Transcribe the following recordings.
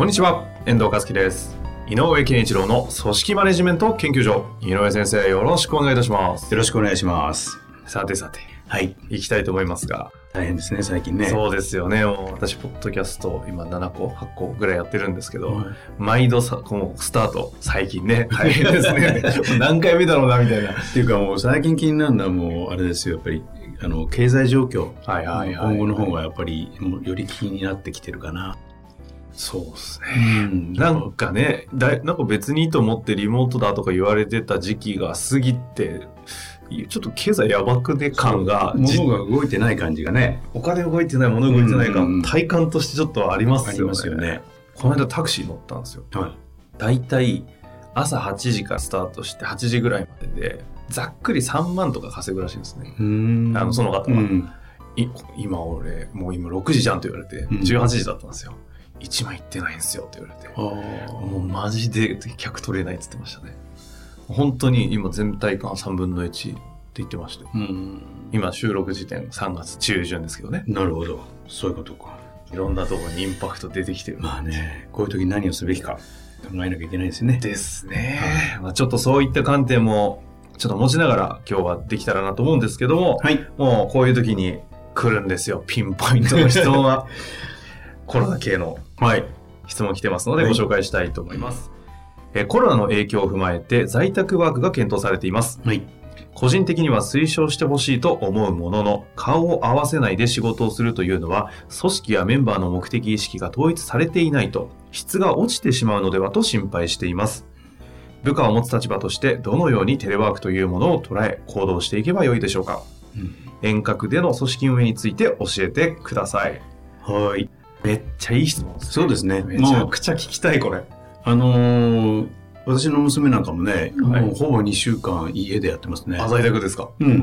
こんにちは、遠藤和樹です。井上健一郎の組織マネジメント研究所。井上先生、よろしくお願いいたします。よろしくお願いします。さてさて、はい。行きたいと思いますが、大変ですね、最近ね。そうですよね。私、ポッドキャスト、今7個、8個ぐらいやってるんですけど、はい毎度さ、このスタート、最近ね、大変ですね。何回目だろうな、みたいな。っていうかもう最近気になるのはもうあれですよ、やっぱりあの経済状況。はいはいはい今後の方がやっぱりより気になってきてるかな。そうですね。うんなんかねだい、なんか別にいいと思ってリモートだとか言われてた時期が過ぎて、ちょっと経済やばくね感が、じ物が動いてない感じがね。お金動いてない、物動いてないうんうんうん感、体感としてちょっとありますよね。ありますよね。この間タクシー乗ったんですよ。はだいたい朝8時からスタートして8時ぐらいまでで、ざっくり3万とか稼ぐらしいんですね。あのその方はうんい今俺、もう今6時じゃんって言われて、うん18時だったんですよ。1万いってないんですよって言われて。あもうマジで客取れないって言ってましたね。本当に今全体感3分の1って言ってまして。ーうん。今収録時点3月中旬ですけどね。なるほど。そういうことか。いろんなところにインパクト出てきてる。まあね、こういう時何をすべきか考えなきゃいけないですね。ですね。まあちょっとそういった観点もちょっと持ちながら今日はできたらなと思うんですけども、はい。もうこういう時に来るんですよ。ピンポイントの質問は。コロナ系のはい。質問来てますのではいご紹介したいと思います。えーコロナの影響を踏まえて在宅ワークが検討されています。はい。個人的には推奨してほしいと思うものの、顔を合わせないで仕事をするというのは、組織やメンバーの目的意識が統一されていないと、質が落ちてしまうのではと心配しています。部下を持つ立場として、どのようにテレワークというものを捉え、行動していけばよいでしょうかうん遠隔での組織運営について教えてください。はい。めっちゃいい質問です。そうですね。めちゃくちゃ聞きたい、これ。あのー私の娘なんかもね、はいもうほぼ2週間家でやってますね。あ、在宅ですか？うん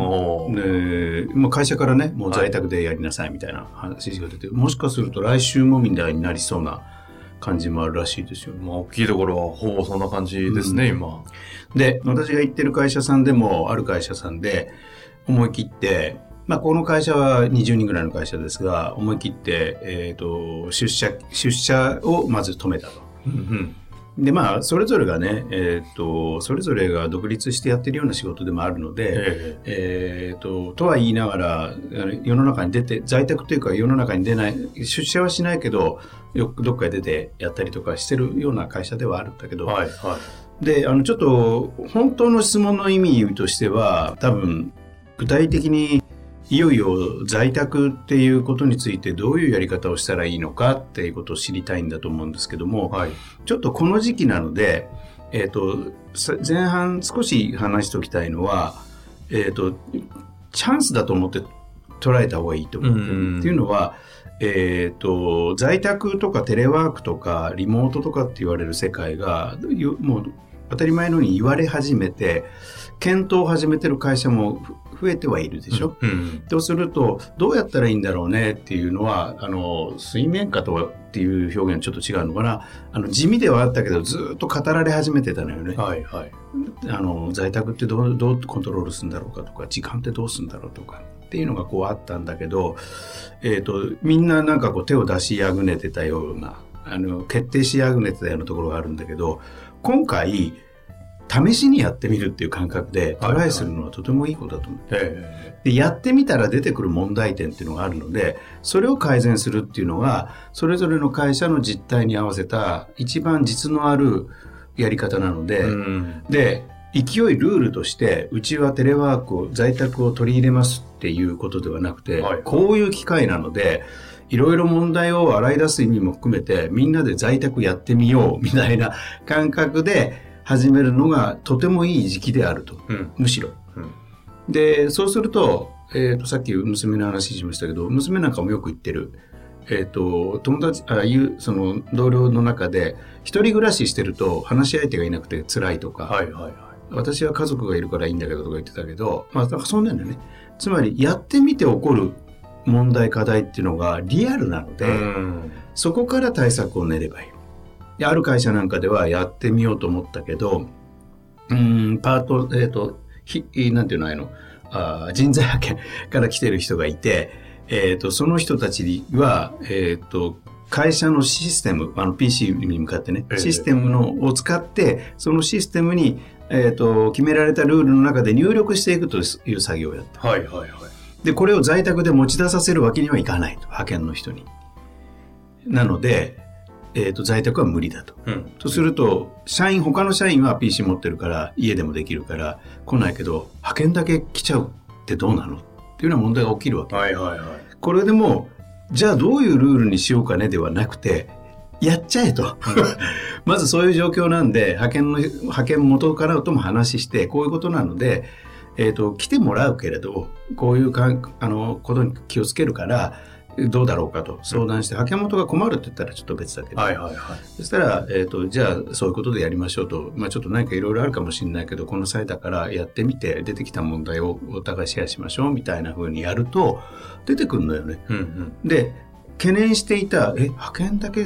で、まあ、会社からね、もう在宅でやりなさいみたいな話が出て、もしかすると来週もみたいになりそうな感じもあるらしいですよ。まあ、大きいところはほぼそんな感じですね、うん今。で、私が行ってる会社さんでも、ある会社さんで思い切って、まあ、この会社は20人ぐらいの会社ですが、思い切って、えっ、と、出社、出社をまず止めたと。うんでまあそれぞれがね、えー、とそれぞれが独立してやってるような仕事でもあるので、ええー、ととは言いながら世の中に出て在宅というか世の中に出ない出社はしないけどよくどっかへ出てやったりとかしてるような会社ではあるんだけど、えはい、はい。であのちょっと本当の質問の意味としては多分具体的にいよいよ在宅っていうことについてどういうやり方をしたらいいのかっていうことを知りたいんだと思うんですけども、はい。ちょっとこの時期なので、えー、とさ前半少し話しておきたいのは、えー、とチャンスだと思って捉えた方がいいと思う。うんっていうのは、えー、と在宅とかテレワークとかリモートとかって言われる世界がよもう当たり前のように言われ始めて検討を始めてる会社もふ増えてはいるでしょ？うん。そうするとどうやったらいいんだろうねっていうのはあの水面下とはっていう表現ちょっと違うのかなあの地味ではあったけどずっと語られ始めてたのよね。はい、はい。あの在宅ってどうどうコントロールするんだろうかとか時間ってどうするんだろうとかっていうのがこうあったんだけど、えー、とみんななんかこう手を出しあぐねてたようなあの決定しあぐねてたようなところがあるんだけど今回試しにやってみるっていう感覚でトライするのはとてもいいことだと思う。えでやってみたら出てくる問題点っていうのがあるのでそれを改善するっていうのがそれぞれの会社の実態に合わせた一番実のあるやり方なので、えうん。で勢いルールとしてうちはテレワークを在宅を取り入れますっていうことではなくて、はいこういう機会なのでいろいろ問題を洗い出す意味も含めてみんなで在宅やってみようみたいな感覚で始めるのがとてもいい時期であるとうん。むしろ。うんでそうすると,、えーとさっき娘の話しましたけど娘なんかもよく言ってる、えっ、と、友達、ああいう、その、同僚の中で、一人暮らししてると話し相手がいなくて辛いとか、はいはいはい。私は家族がいるからいいんだけどとか言ってたけど、まあ、なんかそんなんだよね。つまり、やってみて起こる問題、課題っていうのがリアルなので、うんそこから対策を練ればいい。である会社なんかではやってみようと思ったけど、うーん、パート、えっ、と、ひ、なんていうのあの、あー人材派遣 から来てる人がいて、えっ、と、その人たちは、えっ、と、会社のシステム、あの PC に向かってね、ええシステムのを使って、そのシステムに、えっ、と、決められたルールの中で入力していくという作業をやった。はいはいはい。で、これを在宅で持ち出させるわけにはいかないと、派遣の人に。なので、えっ、と、在宅は無理だと。うん。とすると、社員、他の社員は PC 持ってるから、家でもできるから来ないけど、派遣だけ来ちゃうってどうなの？っていうような問題が起きるわけ。はいはいはい。これでも、じゃあどういうルールにしようかねではなくて、やっちゃえと。まずそういう状況なんで、派遣の、派遣元からとも話して、こういうことなので、えっ、と、来てもらうけれど、こういうかんあの、ことに気をつけるから、どうだろうかと相談して、派遣元が困るって言ったらちょっと別だけど、はいはいはい。そしたら、えっ、と、じゃあ、そういうことでやりましょうと。まあ、ちょっと何かいろいろあるかもしれないけど、この際だからやってみて、出てきた問題をお互いシェアしましょう、みたいな風にやると、出てくるのよね。うんうん。で、懸念していた、え、派遣だけ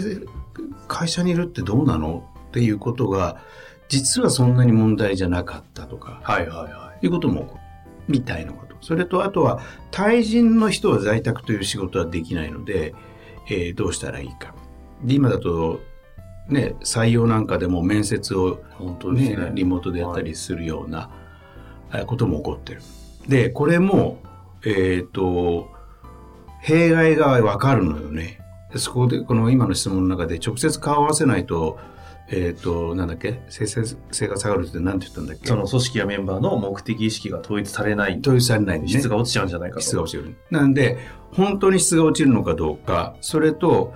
会社にいるってどうなの？っていうことが、実はそんなに問題じゃなかったとか、はいはいはいうことも起こる。みたいなこと。それと、あとは、対人の人は在宅という仕事はできないので、えーどうしたらいいか。で、今だと、ね、採用なんかでも面接をねね。リモートでやったりするようなえーことも起こってる。で、これも、えっ、と、弊害がわかるのよね。でそこで、この今の質問の中で直接顔を合わせないと、えっ、と、なんだっけ？生成性が下がるって何て言ったんだっけ？その組織やメンバーの目的意識が統一されない、統一されないね。質が落ちちゃうんじゃないかと。質が落ちる。なんで、本当に質が落ちるのかどうか、それと、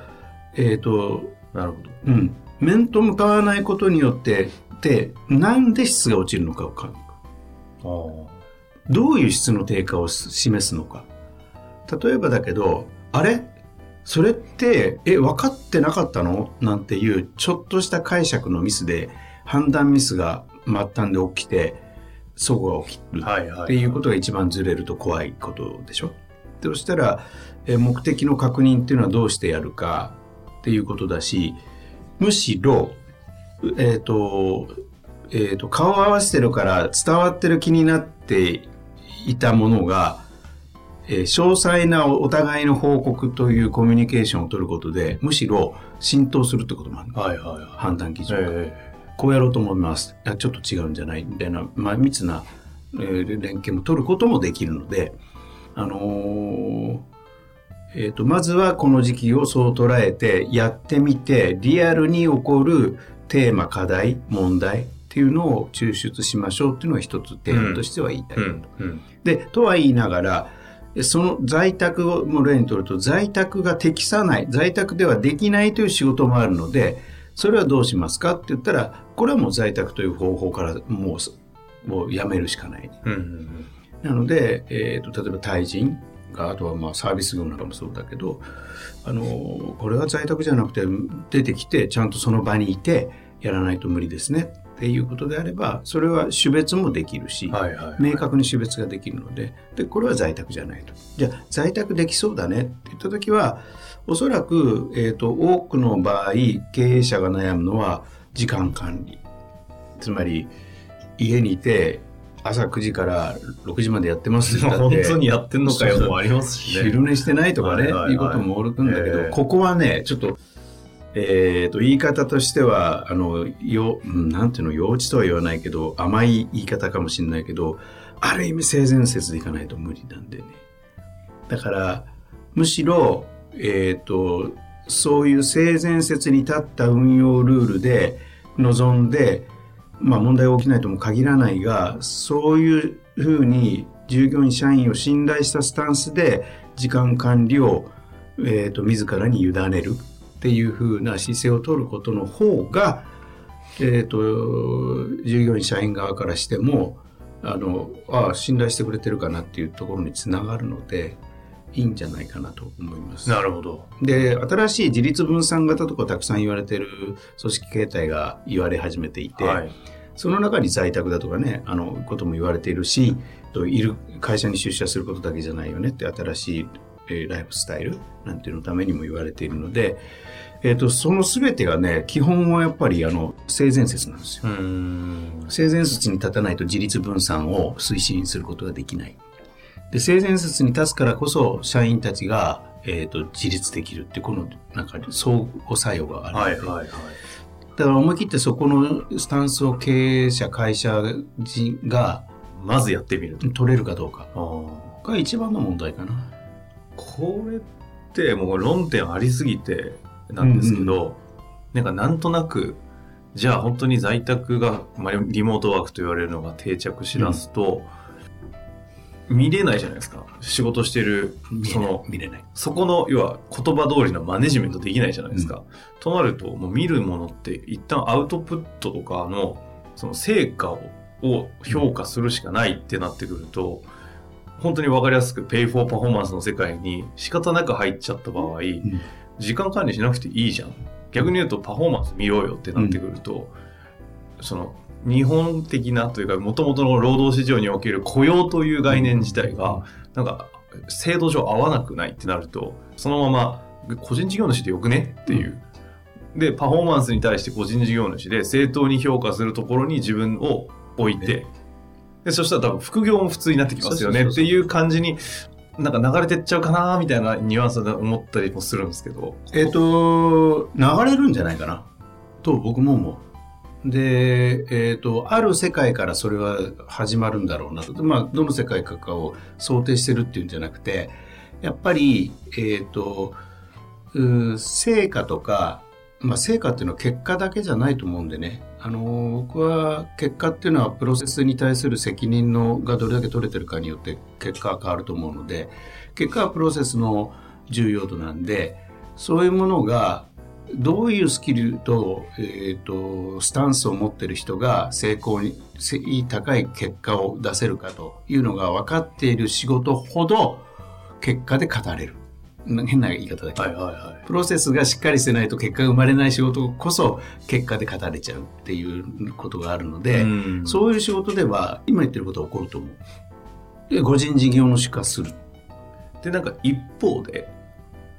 えっ、と、なるほど。うん、面と向かわないことによって、で、なんで質が落ちるのかを考えるああ。どういう質の低下を示すのか。例えばだけど、あれ？それって、え、分かってなかったの？なんていう、ちょっとした解釈のミスで、判断ミスが末端で起きて、そこが起きる。っていうことが一番ずれると怖いことでしょ？でそしたら、え目的の確認っていうのはどうしてやるか？っていうことだし、むしろ、えっ、と、えっ、と、顔を合わせてるから伝わってる気になっていたものが、えー詳細なお互いの報告というコミュニケーションを取ることで、むしろ浸透するってこともある。はいはいはい。判断基準が。えこうやろうと思います。あちょっと違うんじゃない？みたいな、まあ、密な、えー連携も取ることもできるので、あのーえーと、まずはこの時期をそう捉えて、やってみて、リアルに起こるテーマ、課題、問題っていうのを抽出しましょうっていうのが一つ提案としては言いたい。えうんうん。で、とは言いながら、その在宅をも例にとると、在宅が適さない、在宅ではできないという仕事もあるので、それはどうしますか？って言ったら、これはもう在宅という方法からもうす、もうやめるしかない。うんうんなので、えーと、例えば対人が、あとはまあサービス業なんかもそうだけど、あの、これは在宅じゃなくて出てきて、ちゃんとその場にいて、やらないと無理ですねっていうことであれば、それは種別もできるし、うん。はいはい。明確に種別ができるのででこれは在宅じゃないとじゃあ在宅できそうだねって言った時はおそらく、えー、と多くの場合経営者が悩むのは時間管理つまり家にいて朝9時から6時までやってますって 本当にやってんのかよもありますしね。昼寝してないとかね、はいいはいはいうことも起くんだけど、ええここはね、ちょっと、えーと、言い方としては、あの、よ、なんていうの、幼稚とは言わないけど、甘い言い方かもしれないけど、ある意味性善説でいかないと無理なんでね。だから、むしろ、えっ、と、そういう性善説に立った運用ルールで臨んで、まあ問題が起きないとも限らないが、そういうふうに従業員、社員を信頼したスタンスで時間管理を、えー、と自らに委ねるっていうふうな姿勢を取ることの方が、えー、と従業員、社員側からしてもあのああ信頼してくれてるかなっていうところにつながるのでいいんじゃないかなと思います。なるほど。で、新しい自立分散型とかたくさん言われてる組織形態が言われ始めていて、はい。その中に在宅だとかね、あの、ことも言われているし、といる会社に出社することだけじゃないよねって新しい、えーライフスタイルなんていうのためにも言われているので、えっ、と、その全てがね、基本はやっぱりあの、性善説なんですよ。性善説に立たないと自立分散を推進することができない。で、性善説に立つからこそ、社員たちが、えっ、と、自立できるって、この、なんか、相互作用があるので。はいはいはい。だから思い切ってそこのスタンスを経営者、会社人がまずやってみると。取れるかどうかが一番の問題かな。これってもう論点ありすぎてなんですけど、なんかなんとなく、じゃあ本当に在宅が、まあ、リモートワークと言われるのが定着しだすと、見れないじゃないですか。仕事してる、その。見れない。そこの、要は言葉通りのマネジメントできないじゃないですか。となると、もう見るものって一旦アウトプットとかの、その成果をを評価するしかないってなってくると、本当にわかりやすくペイフォーパフォーマンスの世界に仕方なく入っちゃった場合、ん時間管理しなくていいじゃん。逆に言うとパフォーマンス見ようよってなってくると、その日本的なというか、もともとの労働市場における雇用という概念自体が、なんか制度上合わなくないってなると、そのまま個人事業主でよくねっていう。で、パフォーマンスに対して個人事業主で正当に評価するところに自分を置いて、でそしたら多分副業も普通になってきますよねっていう感じに、なんか流れてっちゃうかなみたいなニュアンスで思ったりもするんですけど。えっ、と、流れるんじゃないかな。と僕も思う。で、えっ、と、ある世界からそれは始まるんだろうなと。まあ、どの世界かを想定してるっていうんじゃなくて、やっぱり、えっ、と、う成果とか、まあ、成果っていうのは結果だけじゃないと思うんでね。あの、僕は結果っていうのはプロセスに対する責任のがどれだけ取れてるかによって結果は変わると思うので、結果はプロセスの重要度なんで、そういうものがどういうスキルと,、えー、とスタンスを持ってる人が成功に高い結果を出せるかというのが分かっている仕事ほど結果で語れる。な変な言い方だけど、はいはいはい。プロセスがしっかりしてないと結果が生まれない仕事こそ結果で語れちゃうっていうことがあるので、うんそういう仕事では今言ってることは起こると思う。で個人事業主化する。で、なんか一方で、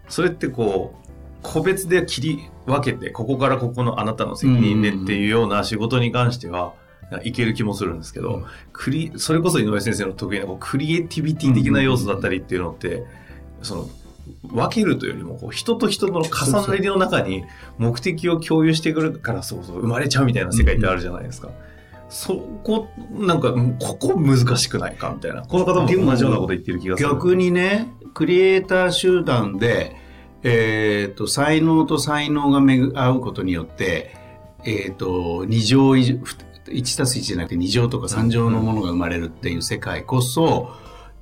それってこう、個別で切り分けて、ここからここのあなたの責任でっていうような仕事に関しては、いける気もするんですけど、うんクリそれこそ井上先生の得意なこうクリエイティビティ的な要素だったりっていうのって、その分けるというよりもこう人と人の重なりの中に目的を共有してくるからそうそう生まれちゃうみたいな世界ってあるじゃないですか。そこなんかここ難しくないかみたいなこの方も同じようなこと言ってる気がする。逆にねクリエイター集団で、えー、と才能と才能がめぐ合うことによって、えー、と2乗以上1たす1じゃなくて2乗とか3乗のものが生まれるっていう世界こそ、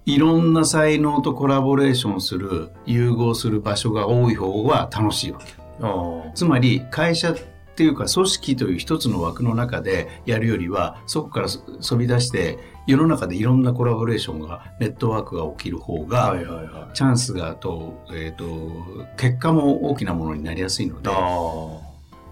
いろんな才能とコラボレーションする融合する場所が多い方が楽しいわけつまり会社っていうか組織という一つの枠の中でやるよりはそこからそ飛び出して世の中でいろんなコラボレーションがネットワークが起きる方が、はいはいはい。チャンスがと,、えー、と結果も大きなものになりやすいので。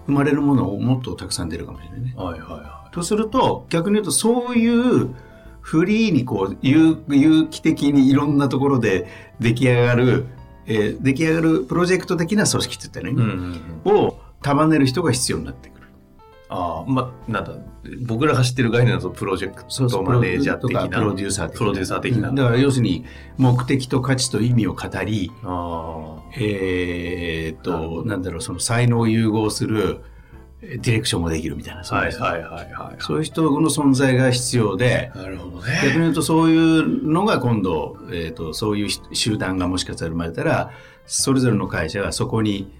生まれるものをもっとたくさん出るかもしれないね。はいはいはとすると逆に言うとそういうフリーにこう有有機的にいろんなところで出来上がる、えー出来上がるプロジェクト的な組織って言ったね、んうんうん。を束ねる人が必要になってくる。ああ、まあ、なんだ、僕らが知ってる概念だとプロジェクトマネージャー的な。とかプロデューサー的な。プロデューサー的なうんだから要するに目的と価値と意味を語り、あえーっと、なんだろう、その才能を融合するえーディレクションもできるみたいな。あ。そうですはいはいはいはい。そういう人の存在が必要で、なるほど逆にね。言うとそういうのが今度、えーっと、そういう集団がもしかしたら生まれたら、それぞれの会社がそこに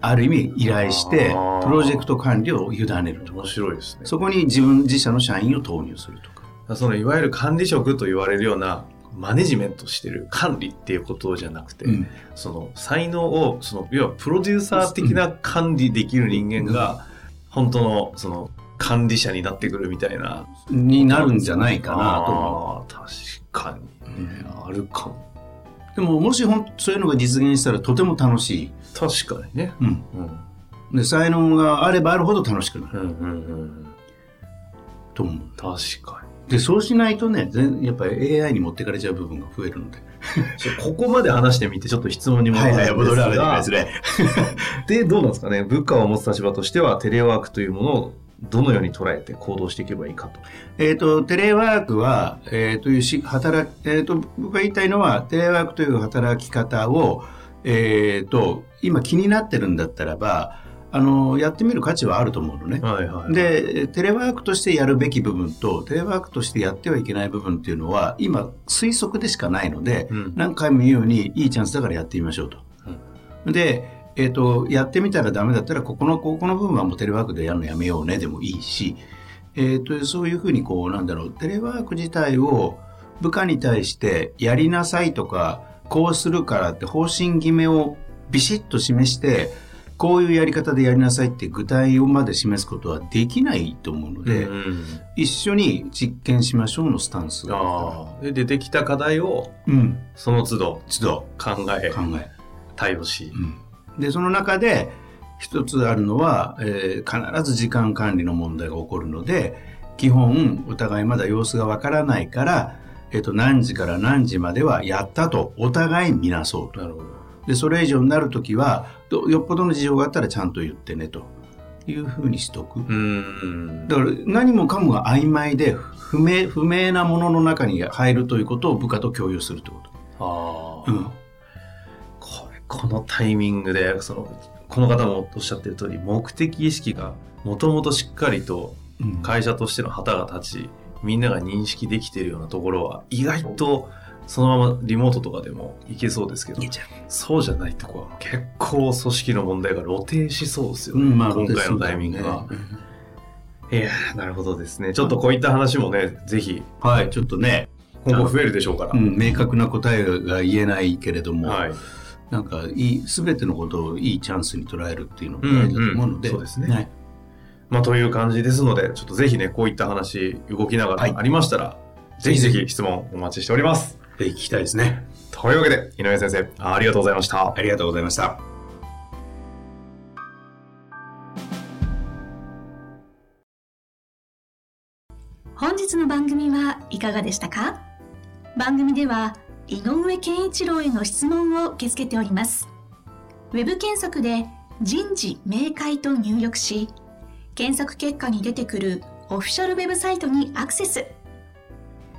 ある意味依頼してプロジェクト管理を委ねると。面白いですね。そこに自分自社の社員を投入するとか。そのいわゆる管理職と言われるようなマネジメントしてる管理っていうことじゃなくて、うんその才能をその要はプロデューサー的な管理できる人間が本当のその管理者になってくるみたいなになるんじゃないかなと確かに、ねあるかも。でももしほんそういうのが実現したらとても楽しい、確かにね。うん、うん。で才能があればあるほど楽しくなる。うんうんうん。と思う。確かでそうしないとね全やっぱり AI に持ってかれちゃう部分が増えるので ここまで話してみて、ちょっと質問に戻るんですが、ね で、どうなんですかね？部下を持つ立場としては、テレワークというものをどのように捉えて行動していけばいいかと。えっ、と、テレワークは、えーというし、働き、えっ、と、僕が言いたいのは、テレワークという働き方を、えっ、と、今気になってるんだったらば、あの、やってみる価値はあると思うのね。はいはい。、で、テレワークとしてやるべき部分と、テレワークとしてやってはいけない部分っていうのは、今、推測でしかないので、うん。何回も言うように、いいチャンスだからやってみましょうと。で、えっ、と、やってみたらダメだったら、ここの、ここの部分はもうテレワークでやるのやめようねでもいいし、えっ、と、そういうふうにこう、なんだろう、テレワーク自体を部下に対してやりなさいとか、こうするからって方針決めをビシッと示して、こういうやり方でやりなさいって具体をまで示すことはできないと思うので、うん一緒に実験しましょうのスタンスが。で、出てきた課題を、ら。うん。その都度一度考え、考え。対応し。でその中で一つあるのは、えー必ず時間管理の問題が起こるので基本お互いまだ様子がわからないから、えっと何時から何時まではやったとお互い見なそうとなるほど。でそれ以上になるときはどよっぽどの事情があったらちゃんと言ってねというふうにしとく。うん。だから何もかもが曖昧で不明不明なものの中に入るということを部下と共有するってこああ。と。うんこれこのタイミングでそのこの方もおっしゃってる通り目的意識がもともとしっかりとうん会社としての旗が立ちみんなが認識できているようなところは意外とそのままリモートとかでもいけそうですけどそうじゃないとこは結構組織の問題が露呈しそうですよね、うんまあ今回のタイミングは。ねいやーなるほどですね。ちょっとこういった話もねぜひ。はいちょっとね。今後増えるでしょうから。うん、明確な答えが言えないけれども、はい、なんかいい全てのことをいいチャンスに捉えるっていうのが大事だと思うので、うんうんそうですね。はい。まあ、という感じですので、ちょっとぜひね、こういった話、動きながはい。らありましたら、ぜひぜひ質問お待ちしております。ぜひ聞きたいですね。というわけで、井上先生、ありがとうございました。ありがとうございました。本日の番組はいかがでしたか？番組では井上健一郎への質問を受け付けておりますウェブ検索で人事明快と入力し検索結果に出てくるオフィシャルウェブサイトにアクセス